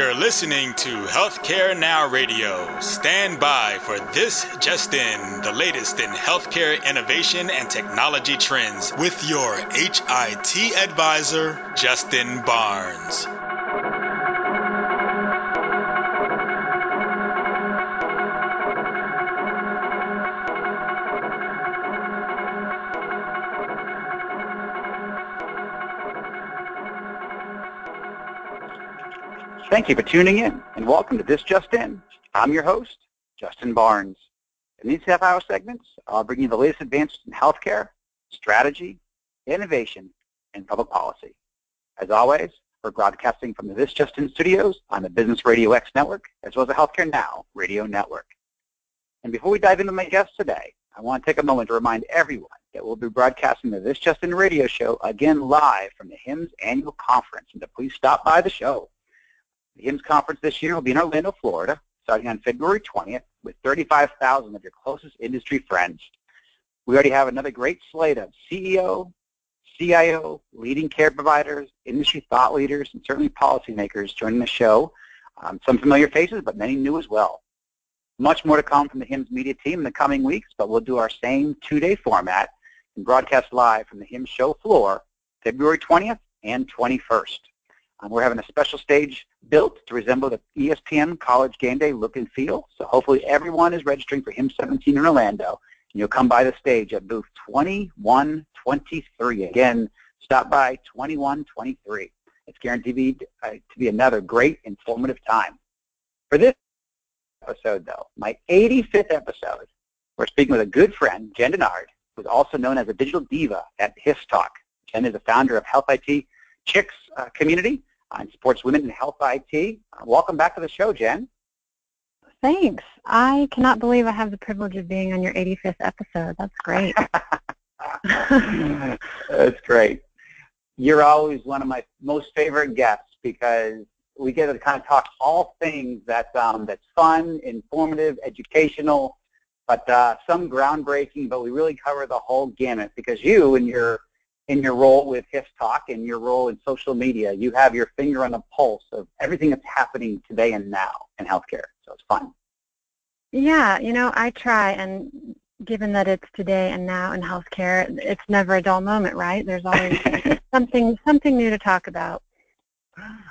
You're listening to Healthcare Now Radio. Stand by for this just in, the latest in healthcare innovation and technology trends with your HIT advisor, Justin Barnes. Thank you for tuning in, and welcome to This Just In. I'm your host, Justin Barnes. In these half-hour segments, I'll bring you the latest advances in healthcare, strategy, innovation, and public policy. As always, we're broadcasting from the This Just In studios on the Business Radio X network, as well as the Healthcare Now radio network. And before we dive into my guests today, I want to take a moment to remind everyone that we'll be broadcasting the This Just In radio show again live from the HIMSS annual conference, and to please stop by the show. The HIMSS conference this year will be in Orlando, Florida, starting on February 20th with 35,000 of your closest industry friends. We already have another great slate of CEO, CIO, leading care providers, industry thought leaders, and certainly policymakers joining the show. Um, some familiar faces, but many new as well. Much more to come from the HIMSS media team in the coming weeks, but we'll do our same two-day format and broadcast live from the HIMSS show floor February 20th and 21st. Um, we're having a special stage built to resemble the ESPN College Game Day look and feel. So hopefully everyone is registering for HIMSS 17 in Orlando. And you'll come by the stage at booth 2123. Again, stop by 2123. It's guaranteed uh, to be another great informative time. For this episode, though, my 85th episode, we're speaking with a good friend, Jen Dennard, who's also known as a digital diva at HIStalk. Jen is the founder of Health IT Chicks uh, community, and supports women in health IT. Uh, welcome back to the show, Jen. Thanks. I cannot believe I have the privilege of being on your 85th episode. That's great. That's great. You're always one of my most favorite guests because we get to kind of talk all things that um, that's fun, informative, educational, but uh, some groundbreaking. But we really cover the whole gamut because you and your in your role with HIStalk and your role in social media, you have your finger on the pulse of everything that's happening today and now in healthcare. So it's fun. Yeah, you know, I try, and given that it's today and now in healthcare, it's never a dull moment, right? There's always something something new to talk about.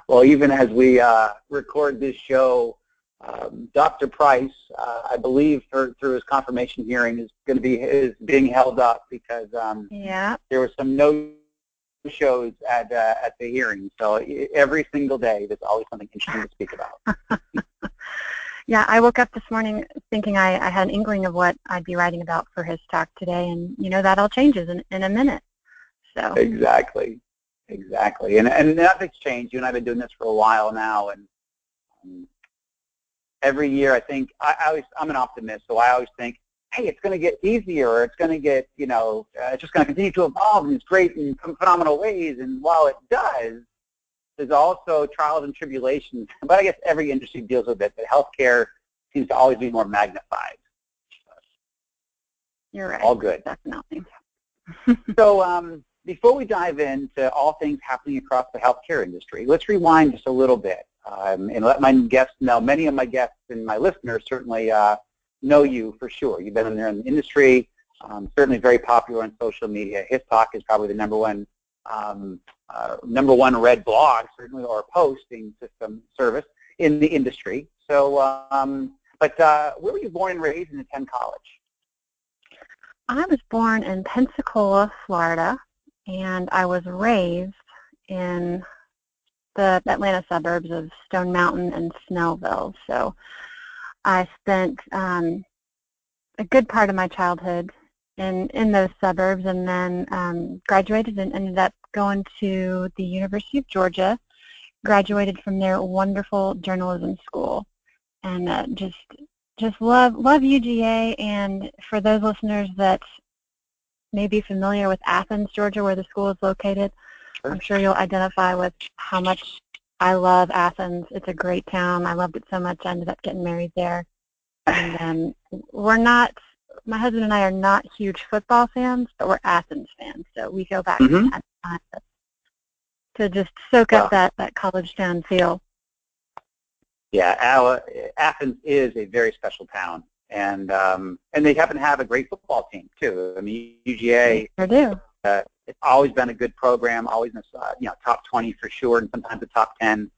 Well, even as we uh, record this show, um, Dr. Price, uh, I believe through, through his confirmation hearing, is going to be is being held up because um, yeah. there were some no shows at uh, at the hearing. So every single day, there's always something interesting to speak about. yeah, I woke up this morning thinking I, I had an inkling of what I'd be writing about for his talk today, and you know that all changes in, in a minute. So exactly, exactly, and and nothing's changed. You and I've been doing this for a while now, and every year I think I, I always I'm an optimist, so I always think, hey, it's going to get easier, or it's going to get you know, uh, it's just going to continue to evolve in these great and phenomenal ways. And while it does, there's also trials and tribulations. But I guess every industry deals with it. But healthcare seems to always be more magnified. You're right. All good. Definitely. so um, before we dive into all things happening across the healthcare industry, let's rewind just a little bit um, and let my guests know. Many of my guests and my listeners certainly uh, know you for sure. You've been in there in the industry, um, certainly very popular on social media. HIStalk is probably the number one um, uh, number one read blog, certainly, or posting system service in the industry. So, um, but uh, where were you born and raised and attend college? I was born in Pensacola, Florida, and I was raised in the Atlanta suburbs of Stone Mountain and Snellville. So I spent um, a good part of my childhood in, in those suburbs and then um, graduated and ended up going to the University of Georgia, graduated from their wonderful journalism school and uh, just just love love UGA and for those listeners that may be familiar with Athens, Georgia, where the school is located. I'm sure you'll identify with how much I love Athens. It's a great town. I loved it so much. I ended up getting married there. And um, we're not, my husband and I are not huge football fans, but we're Athens fans. So we go back mm-hmm. to, to just soak wow. up that, that college town feel. Yeah, our, Athens is a very special town, and um, and they happen to have a great football team too. I mean, UGA. I do. Uh, it's always been a good program, always in the you know top 20 for sure, and sometimes the top 10.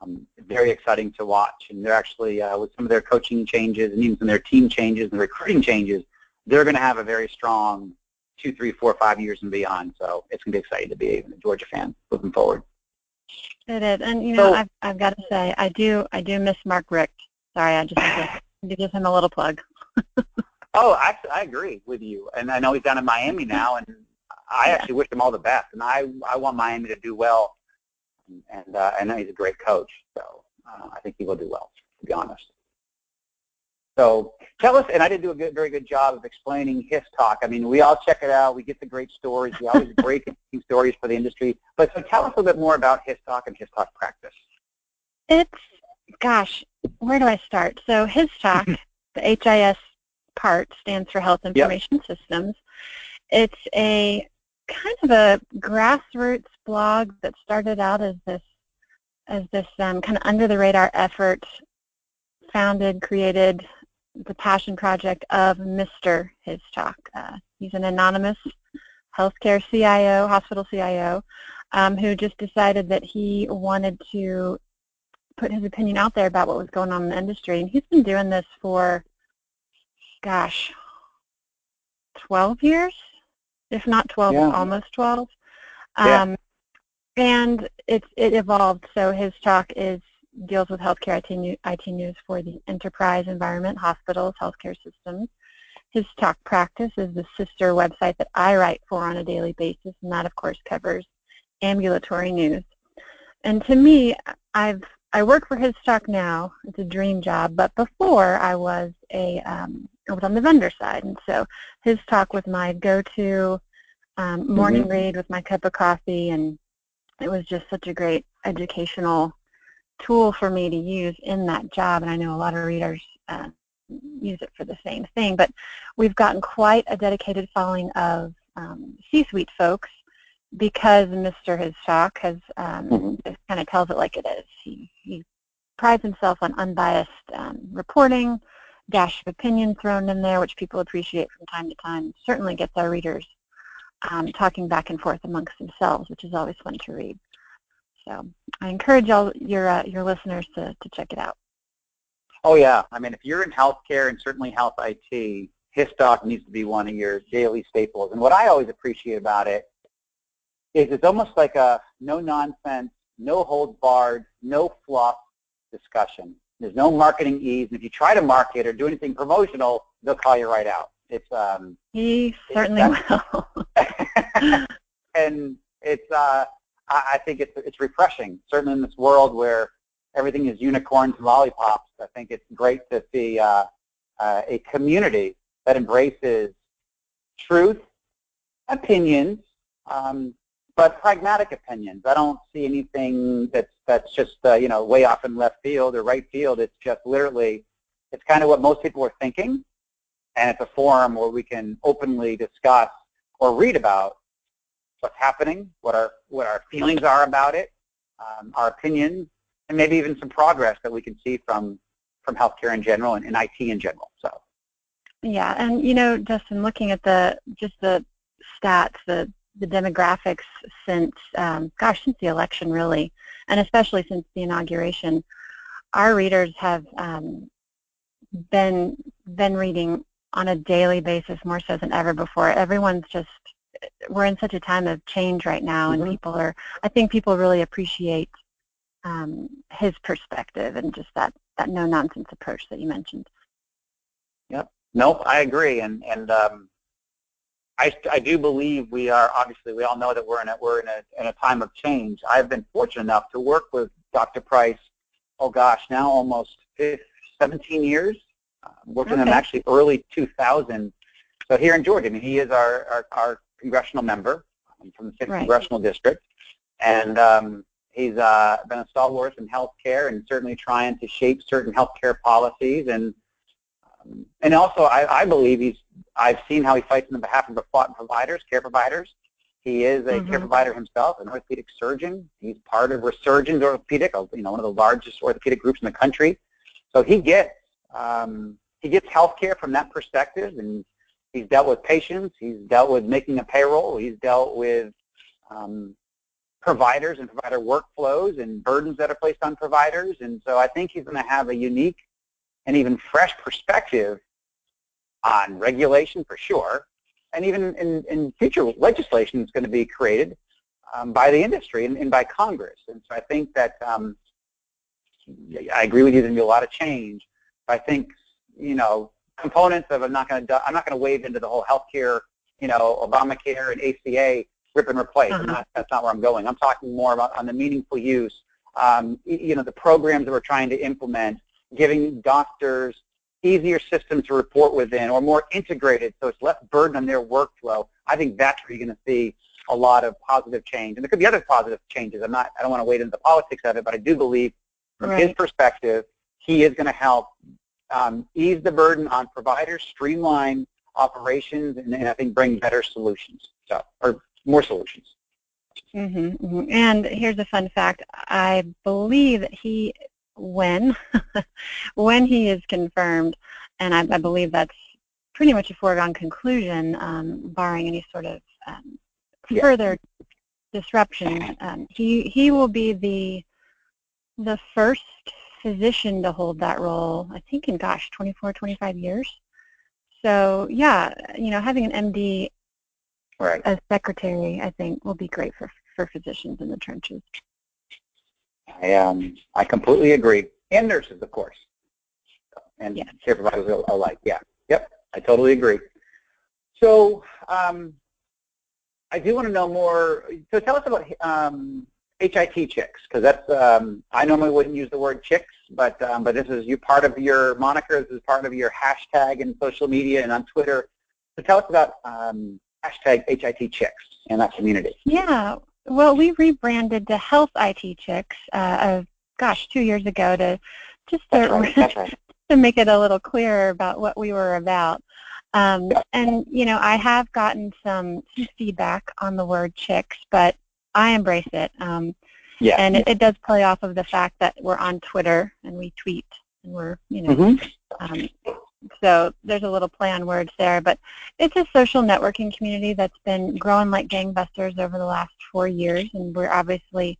Um, very exciting to watch, and they're actually uh, with some of their coaching changes and even some of their team changes and recruiting changes, they're going to have a very strong two, three, four, five years and beyond. So it's going to be exciting to be a Georgia fan moving forward. It is, and you know, so, I've I've got to say, I do I do miss Mark Richt. Sorry, I just have to, give him a little plug. oh, actually, I agree with you, and I know he's down in Miami now, and I yeah. actually wish him all the best, and I I want Miami to do well, and uh, I know he's a great coach, so uh, I think he will do well. To be honest. So tell us, and I didn't do a good, very good job of explaining his talk. I mean, we all check it out. We get the great stories. We always break stories for the industry. But so tell us a little bit more about HIStalk and HIStalk practice. It's, gosh, where do I start? So his talk, the HIS part stands for Health Information yep. Systems. It's a kind of a grassroots blog that started out as this as this um, kind of under the radar effort founded, created, the passion project of Mr. HIStalk. Uh, he's an anonymous healthcare CIO, hospital CIO, um, who just decided that he wanted to put his opinion out there about what was going on in the industry. And he's been doing this for, gosh, 12 years, if not 12, yeah. almost 12. Yeah. Um, and it's it evolved. So his talk is deals with healthcare IT, IT news for the enterprise environment, hospitals, healthcare systems. His talk Practice is the sister website that I write for on a daily basis, and that, of course, covers ambulatory news. And to me, I've I work for his talk now. It's a dream job, but before I was a um, was on the vendor side, and so his talk was my go-to um, morning mm-hmm. read with my cup of coffee, and it was just such a great educational tool for me to use in that job, and I know a lot of readers uh, use it for the same thing. But we've gotten quite a dedicated following of um, C-suite folks because Mr. HIStalk has um, mm-hmm. kind of tells it like it is. He, he prides himself on unbiased um, reporting, dash of opinion thrown in there, which people appreciate from time to time. Certainly gets our readers um, talking back and forth amongst themselves, which is always fun to read. So I encourage all your uh, your listeners to, to check it out. Oh yeah, I mean if you're in healthcare and certainly health IT, HIStalk needs to be one of your daily staples. And what I always appreciate about it is it's almost like a no nonsense, no hold barred, no fluff discussion. There's no marketing ease. And if you try to market or do anything promotional, they'll call you right out. It's um. He certainly will. and it's uh I, think it's it's refreshing. Certainly in this world where everything is unicorns and lollipops, I think it's great to see uh, uh, a community that embraces truth, opinions, um, but pragmatic opinions. I don't see anything that's that's just uh, you know way off in left field or right field. It's just literally, it's kind of what most people are thinking, and it's a forum where we can openly discuss or read about what's happening, what our what our feelings are about it, um, our opinions, and maybe even some progress that we can see from from healthcare in general and, and IT in general. So. Yeah, and you know, Justin, looking at the just the stats, the the demographics since, um, gosh, since the election really, and especially since the inauguration, our readers have um, been been reading on a daily basis more so than ever before. Everyone's just we're in such a time of change right now, and mm-hmm. people are. I think people really appreciate um, his perspective and just that that no nonsense approach that you mentioned. Yep. Nope. I agree, and and um, I I do believe we are obviously we all know that we're in a we're in a in a time of change. I've been fortunate enough to work with Dr. Price. Oh gosh, now almost 17 years. Uh, worked okay. with him actually early 2000. So here in Georgia, I mean, he is our, our, our congressional member um, from the 6th right. Congressional District. And um, he's uh, been a stalwart in healthcare and certainly trying to shape certain healthcare policies. And um, and also, I, I believe he's. I've seen how he fights on behalf of the providers, care providers, He is a Mhm. care provider himself, an orthopedic surgeon. He's part of Resurgens Orthopedic, you know, one of the largest orthopedic groups in the country. So he gets um, he gets healthcare from that perspective, and he's dealt with patients. He's dealt with making a payroll. He's dealt with um, providers and provider workflows and burdens that are placed on providers. And so I think he's going to have a unique and even fresh perspective on regulation for sure, and even in, in future legislation that's going to be created um, by the industry and, and, by Congress. And so I think that um, I agree with you. There's going to be a lot of change. I think you know components of I'm not going to I'm not going to wade into the whole healthcare, you know, Obamacare and ACA rip and replace. Uh-huh. Not, that's not where I'm going. I'm talking more about on the meaningful use. Um, you know, the programs that we're trying to implement, giving doctors easier system to report within or more integrated so it's less burden on their workflow. I think that's where you're going to see a lot of positive change. And there could be other positive changes. I'm not, I don't want to wade into the politics of it, but I do believe from right. his perspective, he is going to help um, ease the burden on providers, streamline operations, and, and I think bring better solutions, so or more solutions. Mm-hmm, mm-hmm. And here's a fun fact: I believe that he, when, when he is confirmed, and I, I, believe that's pretty much a foregone conclusion, um, barring any sort of um, yeah. further disruption. Um, he he will be the the first physician to hold that role, I think in, gosh, 24, 25 years. So, yeah, you know, having an MD right. as secretary, I think, will be great for, for physicians in the trenches. I, um, I completely agree. And nurses, of course. And providers alike. Yeah. Yep. I totally agree. So um, I do want to know more. So tell us about um, HIT chicks, because that's um, I normally wouldn't use the word chicks, but um, but this is you part of your moniker. This is part of your hashtag in social media and on Twitter. So tell us about um, hashtag HIT chicks and that community. Yeah, well, we rebranded to Health IT Chicks, uh, gosh, two years ago to just to, right, right. to make it a little clearer about what we were about. Um, and you know, I have gotten some, some feedback on the word chicks, but I embrace it. Um, yeah. And it, it, does play off of the fact that we're on Twitter and we tweet and we're, you know, mm-hmm. um, so there's a little play on words there. But it's a social networking community that's been growing like gangbusters over the last four years, and we're obviously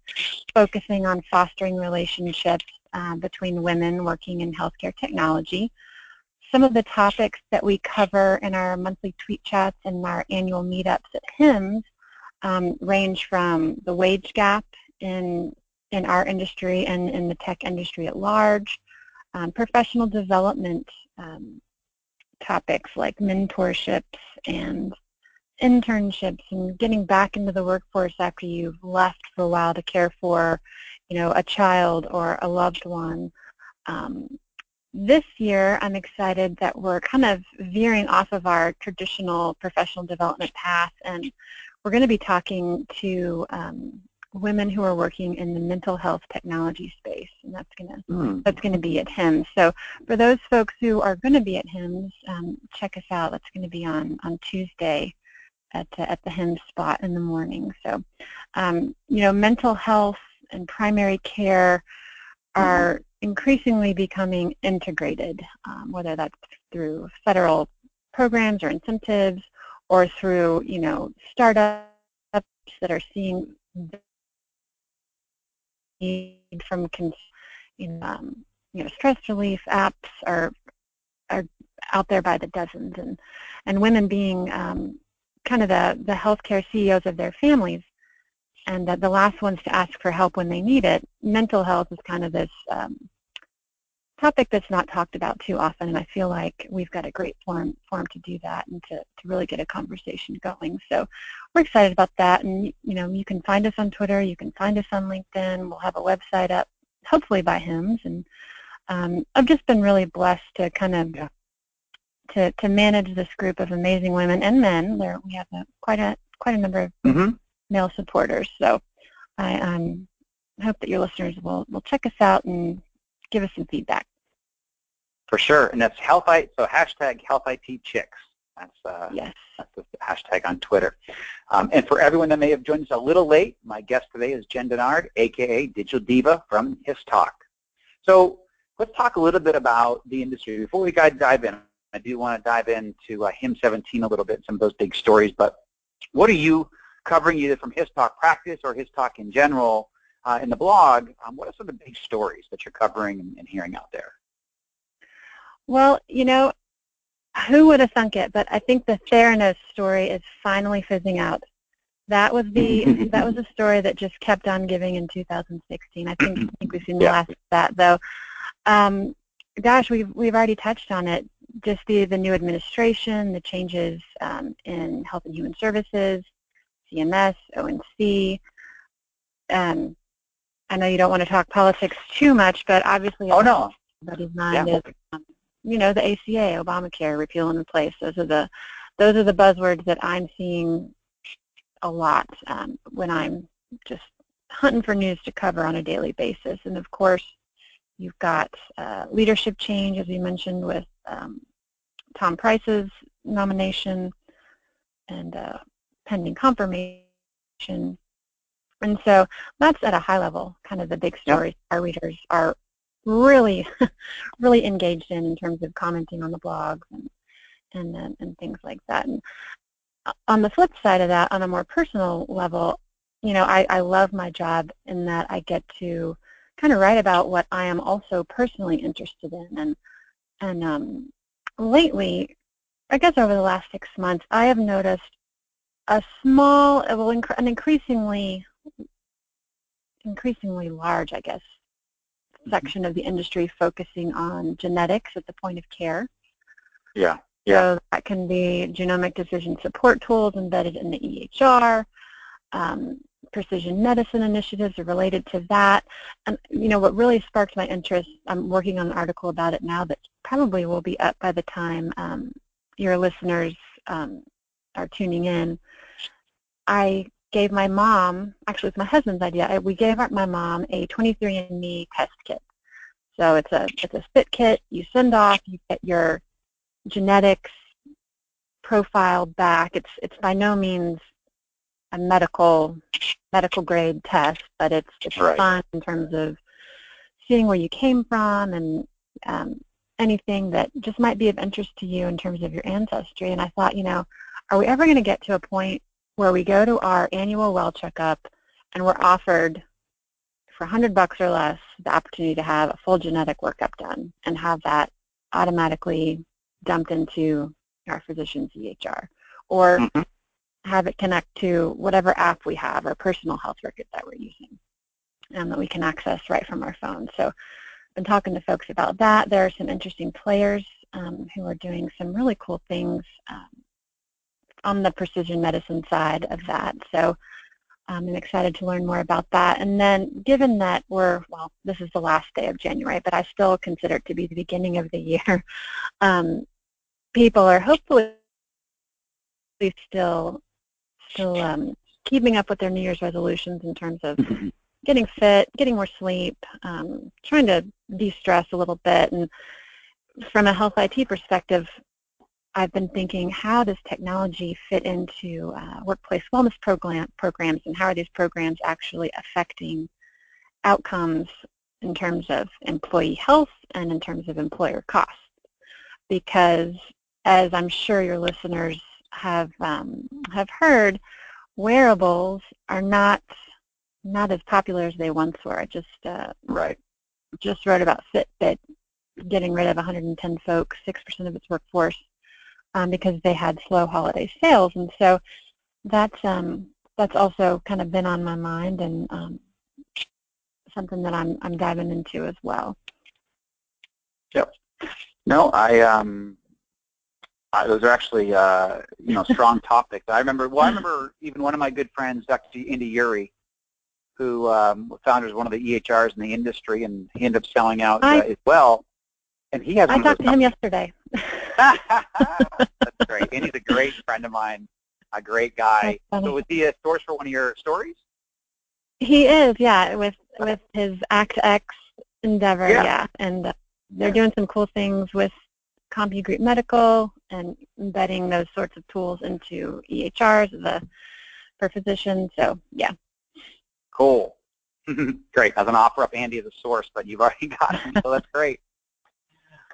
focusing on fostering relationships uh, between women working in healthcare technology. Some of the topics that we cover in our monthly tweet chats and our annual meetups at HIMSS um, range from the wage gap in in our industry and in the tech industry at large, um, professional development um, topics like mentorships and internships and getting back into the workforce after you've left for a while to care for, you know, a child or a loved one. Um, this year, I'm excited that we're kind of veering off of our traditional professional development path and we're going to be talking to um, women who are working in the mental health technology space, and that's going to mm. that's going to be at HIMSS. So for those folks who are going to be at HIMSS, um, check us out. That's going to be on on Tuesday at uh, at the HIMSS spot in the morning. So um, you know, mental health and primary care are mm. increasingly becoming integrated, um, whether that's through federal programs or incentives or through, you know, startups that are seeing need from, you know, um, you know, stress relief apps are are out there by the dozens, and and women being um, kind of the the healthcare CEOs of their families, and the last ones to ask for help when they need it. Mental health is kind of this um, topic that's not talked about too often, and I feel like we've got a great forum, forum to do that and to, to really get a conversation going. So we're excited about that, and you know, you can find us on Twitter, you can find us on LinkedIn. We'll have a website up, hopefully by HIMSS, and um, I've just been really blessed to kind of yeah. to to manage this group of amazing women and men. There we have a, quite a quite a number of mm-hmm. male supporters. So I um, hope that your listeners will will check us out and give us some feedback. For sure, and that's health I, so hashtag health IT chicks. That's, uh, yes. that's the hashtag on Twitter. Um, and for everyone that may have joined us a little late, my guest today is Jen Dennard, aka Digital Diva from HIStalk. So let's talk a little bit about the industry. Before we dive in, I do want to dive into uh, HIMSS17 a little bit, some of those big stories, but what are you covering either from HIStalk practice or HIStalk in general uh, in the blog? Um, what are some of the big stories that you're covering and, and hearing out there? Well, you know, who would have thunk it? But I think the Theranos story is finally fizzing out. That was the that was a story that just kept on giving in 2016. I think I think we've seen the yeah. last of that though. Um, gosh, we've we've already touched on it. Just the the new administration, the changes um, in Health and Human Services, CMS, ONC. Um, I know you don't want to talk politics too much, but obviously, oh no, everybody's mind yeah. is you know, the ACA, Obamacare, repeal and replace. Those are the those are the buzzwords that I'm seeing a lot um, when I'm just hunting for news to cover on a daily basis. And of course, you've got uh, leadership change, as we mentioned, with um, Tom Price's nomination and uh, pending confirmation. And so that's at a high level, kind of the big stories yep. our readers are really, really engaged in in terms of commenting on the blogs and and and, and things like that. And uh, on the flip side of that, on a more personal level, you know, I, I love my job in that I get to kind of write about what I am also personally interested in. And and um, lately, I guess over the last six months, I have noticed a small, well, an increasingly increasingly large, I guess, section of the industry focusing on genetics at the point of care. Yeah. Yeah. So that can be genomic decision support tools embedded in the EHR. Um, precision medicine initiatives are related to that. And you know what really sparked my interest, I'm working on an article about it now that probably will be up by the time um, your listeners um, are tuning in. I gave my mom, actually it's my husband's idea, we gave my mom a 23andMe test kit. So it's a, it's a spit kit. You send off, you get your genetics profile back. It's, it's by no means a medical medical grade test, but it's, it's right. fun in terms of seeing where you came from and um, anything that just might be of interest to you in terms of your ancestry. And I thought, you know, are we ever going to get to a point where we go to our annual well checkup and we're offered for 100 bucks or less the opportunity to have a full genetic workup done and have that automatically dumped into our physician's EHR or mm-hmm. have it connect to whatever app we have or personal health record that we're using and that we can access right from our phone. So I've been talking to folks about that. There are some interesting players um, who are doing some really cool things um, on the precision medicine side of that. So um, I'm excited to learn more about that. And then given that we're, well, this is the last day of January, but I still consider it to be the beginning of the year, um, people are hopefully still still um, keeping up with their New Year's resolutions in terms of mm-hmm. getting fit, getting more sleep, um, trying to de-stress a little bit. And from a health IT perspective, I've been thinking, how does technology fit into uh, workplace wellness program, programs, and how are these programs actually affecting outcomes in terms of employee health and in terms of employer costs? Because as I'm sure your listeners have um, have heard, wearables are not not as popular as they once were. I just uh, right just wrote about Fitbit getting rid of 110 folks, 6% of its workforce um, because they had slow holiday sales. And so that's um, that's also kind of been on my mind and um, something that I'm I'm diving into as well. Yep. No, I um, I, those are actually uh, you know strong topics. I remember well, I remember even one of my good friends, Dr. Andy Ury, who um, founders one of the EHRs in the industry, and he ended up selling out uh, as well. And he has. I talked to him yesterday. That's great. And he's a great friend of mine, a great guy. So was he a source for one of your stories? He is, yeah, with with his ActX endeavor, yeah. yeah. And uh, they're yeah. doing some cool things with CompuGroup Medical and embedding those sorts of tools into EHRs the, for physicians. So yeah. Cool. great. I was going to offer up Andy as a source, but you've already got him, so that's great.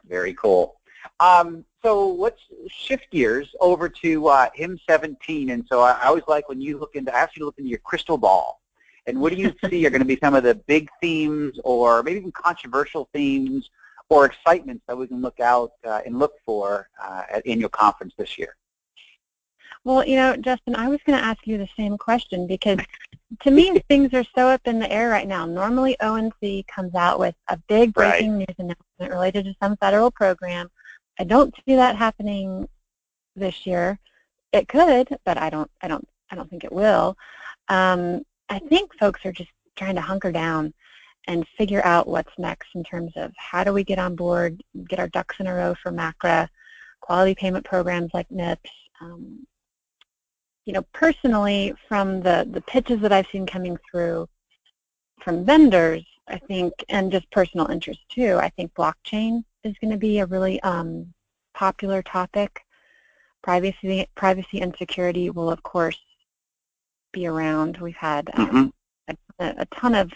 Very cool. Um, so let's shift gears over to uh, HIMSS 17. And so I, I always like when you look into, I ask you to look into your crystal ball. And what do you see are going to be some of the big themes or maybe even controversial themes or excitements that we can look out uh, and look for uh, at annual conference this year? Well, you know, Justin, I was going to ask you the same question because to me, things are so up in the air right now. Normally, ONC comes out with a big breaking right. news announcement related to some federal program. I don't see that happening this year. It could, but I don't. I don't. I don't think it will. Um, I think folks are just trying to hunker down and figure out what's next in terms of how do we get on board, get our ducks in a row for MACRA, quality payment programs like MIPS. Um, you know, personally, from the, the pitches that I've seen coming through from vendors, I think, and just personal interest too, I think blockchain is going to be a really um, popular topic. Privacy, privacy and security will, of course, be around. We've had um, mm-hmm. a, a, ton of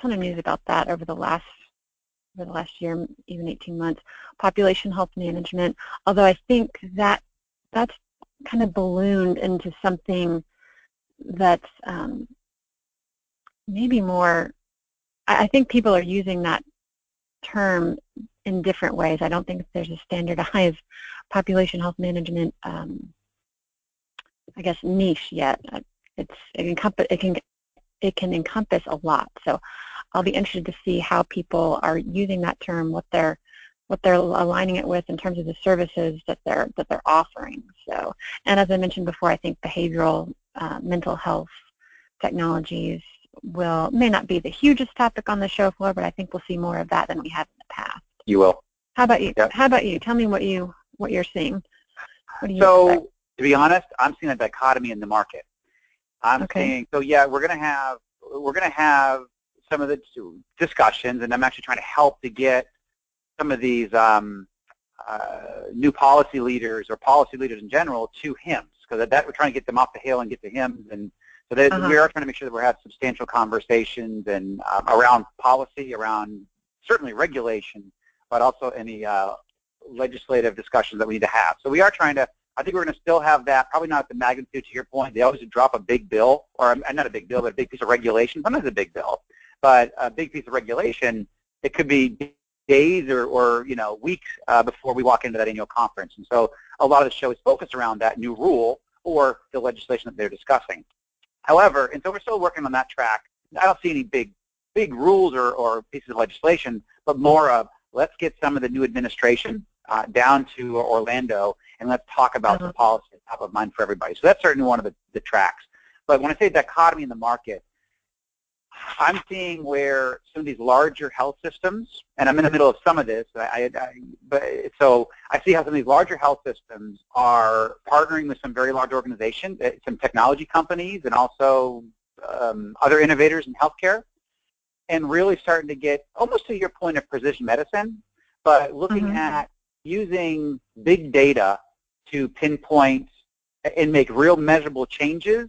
ton of news about that over the last over the last year, even 18 months. Population health management, although I think that that's kind of ballooned into something that's um, maybe more. I, I think people are using that term in different ways. I don't think there's a standardized population health management, um, I guess, niche yet it's it, it can it can encompass a lot. So I'll be interested to see how people are using that term, what they're what they're aligning it with in terms of the services that they're that they're offering. So, and as I mentioned before, I think behavioral uh, mental health technologies will may not be the hugest topic on the show floor, but I think we'll see more of that than we have in the past. You will. How about you? Yep. How about you? Tell me what you what you're seeing. What you so, expect? to be honest, I'm seeing a dichotomy in the market. I'm okay. saying so. Yeah, we're going to have we're going to have some of the discussions, and I'm actually trying to help to get some of these um, uh, new policy leaders or policy leaders in general to HIMSS because that, that we're trying to get them off the hill and get to HIMSS, and so that uh-huh. we are trying to make sure that we're having substantial conversations and um, around policy, around certainly regulation, but also any uh, legislative discussions that we need to have. So we are trying to I think we're going to still have that, probably not at the magnitude to your point. They always drop a big bill, or not a big bill, but a big piece of regulation. Sometimes a big bill, but a big piece of regulation, it could be days or, or you know, weeks uh, before we walk into that annual conference. And so a lot of the show is focused around that new rule or the legislation that they're discussing. However, and so we're still working on that track. I don't see any big, big rules or, or pieces of legislation, but more of let's get some of the new administration uh, down to Orlando and let's talk about uh-huh. the policy top of mind for everybody. So that's certainly one of the, the tracks. But when I say dichotomy in the market, I'm seeing where some of these larger health systems, and I'm in the middle of some of this, I, I, but so I see how some of these larger health systems are partnering with some very large organizations, eh, some technology companies, and also um, other innovators in healthcare, and really starting to get almost to your point of precision medicine, but looking mm-hmm. at using big data to pinpoint and make real measurable changes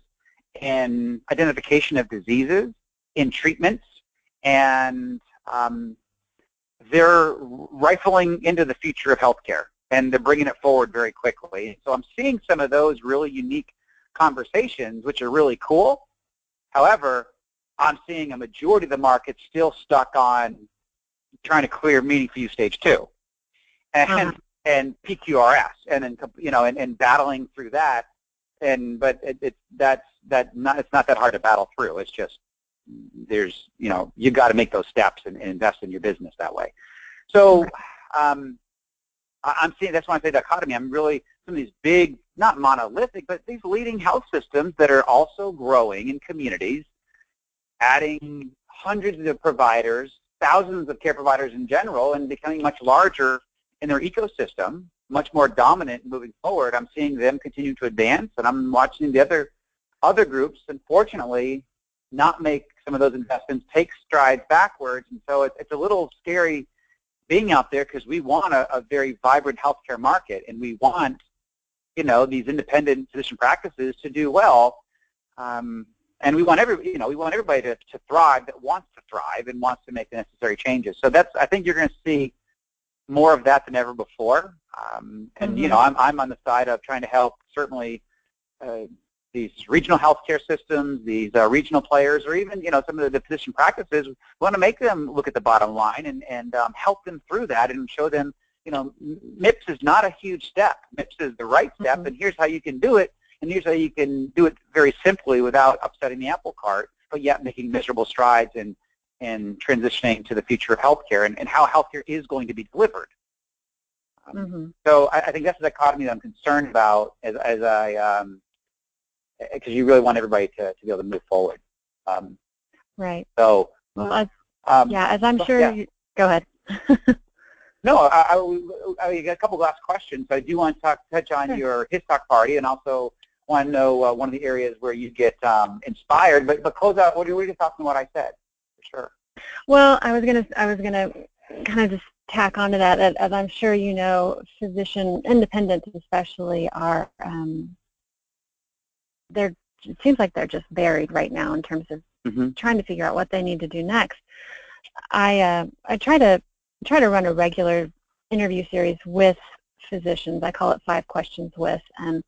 in identification of diseases, in treatments, and um, they're rifling into the future of healthcare and they're bringing it forward very quickly. So I'm seeing some of those really unique conversations, which are really cool. However, I'm seeing a majority of the market still stuck on trying to clear meaningful use stage two. And uh-huh and PQRS, and then you know, and, and battling through that. And but it, it that's that not it's not that hard to battle through. It's just there's you know you got to make those steps and, and, invest in your business that way. So um, I'm seeing that's why I say dichotomy. I'm really some of these big, not monolithic, but these leading health systems that are also growing in communities, adding hundreds of providers, thousands of care providers in general, and becoming much larger in their ecosystem, much more dominant moving forward. I'm seeing them continue to advance, and I'm watching the other other groups, unfortunately, not make some of those investments, take strides backwards, and so it's, it's a little scary being out there because we want a, a very vibrant healthcare market, and we want, you know, these independent physician practices to do well. Um, and we want every, you know, we want everybody to, to thrive that wants to thrive and wants to make the necessary changes. So that's, I think you're going to see more of that than ever before. Um, and mm-hmm. you know, I'm I'm on the side of trying to help certainly uh, these regional healthcare systems, these uh, regional players, or even you know some of the physician practices. We want to make them look at the bottom line and and um, help them through that and show them you know MIPS is not a huge step. MIPS is the right step, mm-hmm. and here's how you can do it, and usually you can do it very simply without upsetting the apple cart, but yet making miserable strides and and transitioning to the future of healthcare and, and how healthcare is going to be delivered. Um, mm-hmm. So I, I, think that's the dichotomy that I'm concerned about as, as I, because um, you really want everybody to, to be able to move forward. Um, right. So, well, as, um, yeah, as I'm sure, yeah. you, go ahead. no, I, I, I, got a couple of last questions. I do want to talk, touch on sure. your HIStalk party and also want to know uh, one of the areas where you get um, inspired. But, but close out, what are, your thoughts on what I said? For sure. Well, I was gonna I was gonna kind of just tack onto that, as I'm sure you know, physician independents especially are um, they're it seems like they're just buried right now in terms of mm-hmm. trying to figure out what they need to do next. I uh, I try to try to run a regular interview series with physicians. I call it five questions with, and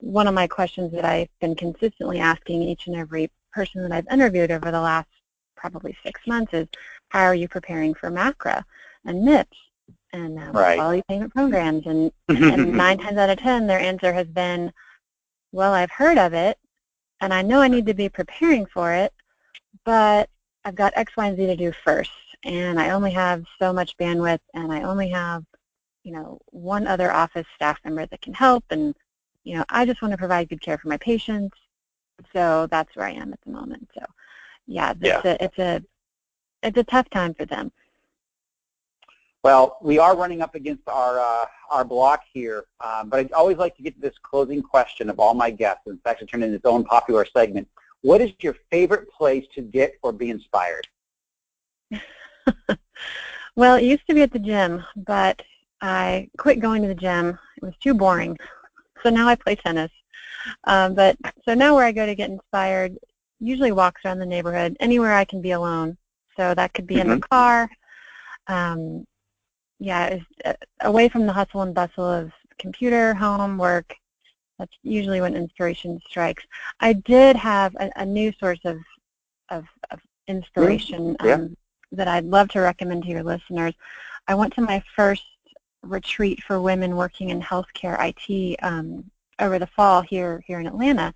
one of my questions that I've been consistently asking each and every person that I've interviewed over the last probably six months is how are you preparing for MACRA and MIPS and um, right. quality payment programs? And, and nine times out of ten, their answer has been, well, I've heard of it, and I know I need to be preparing for it, but I've got X, Y, and Z to do first, and I only have so much bandwidth, and I only have, you know, one other office staff member that can help, and, you know, I just want to provide good care for my patients, so that's where I am at the moment. So yeah, it's, yeah. A, it's a it's a tough time for them. Well, we are running up against our uh, our block here, um, but I always like to get to this closing question of all my guests. And it's actually turned into its own popular segment. What is your favorite place to get or be inspired? well, it used to be at the gym, but I quit going to the gym. It was too boring. So now I play tennis. Um, but so now where I go to get inspired usually walks around the neighborhood, anywhere I can be alone. So that could be mm-hmm. in the mm-hmm. car. Um, yeah, uh, away from the hustle and bustle of computer, home, work. That's usually when inspiration strikes. I did have a, a new source of, of, of inspiration mm-hmm. yeah. um, that I'd love to recommend to your listeners. I went to my first retreat for women working in healthcare IT um, over the fall here here in Atlanta,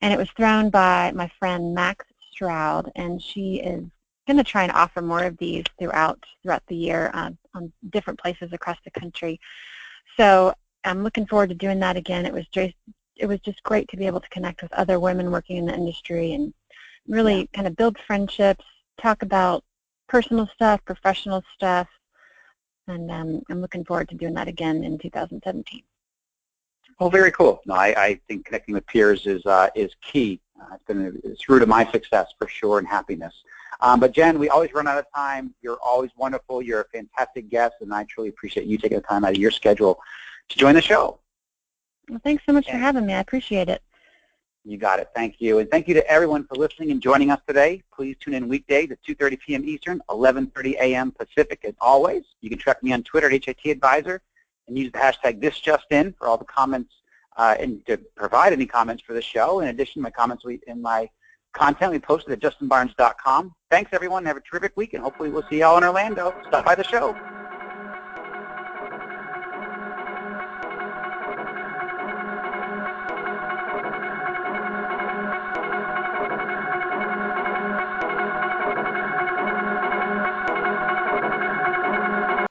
and it was thrown by my friend Max Stroud, and she is going to try and offer more of these throughout throughout the year um, on different places across the country. So I'm looking forward to doing that again. It was just it was just great to be able to connect with other women working in the industry and really yeah. kind of build friendships, talk about personal stuff, professional stuff, and um, I'm looking forward to doing that again in 2017. Well, very cool. No, I, I think connecting with peers is uh, is key. Uh, it's been a, it's root of my success for sure and happiness. Um, but Jen, we always run out of time. You're always wonderful. You're a fantastic guest, and I truly appreciate you taking the time out of your schedule to join the show. Well, thanks so much for having me. I appreciate it. You got it. Thank you. And thank you to everyone for listening and joining us today. Please tune in weekdays at 2.30 p.m. Eastern, 11.30 a.m. Pacific. As always, you can track me on Twitter at HIT Advisor and use the hashtag ThisJustIn for all the comments uh, and to provide any comments for the show. In addition, my comments in my content we posted at justinbarnes.com. Thanks, everyone. Have a terrific week, and hopefully we'll see you all in Orlando. Stop by the show.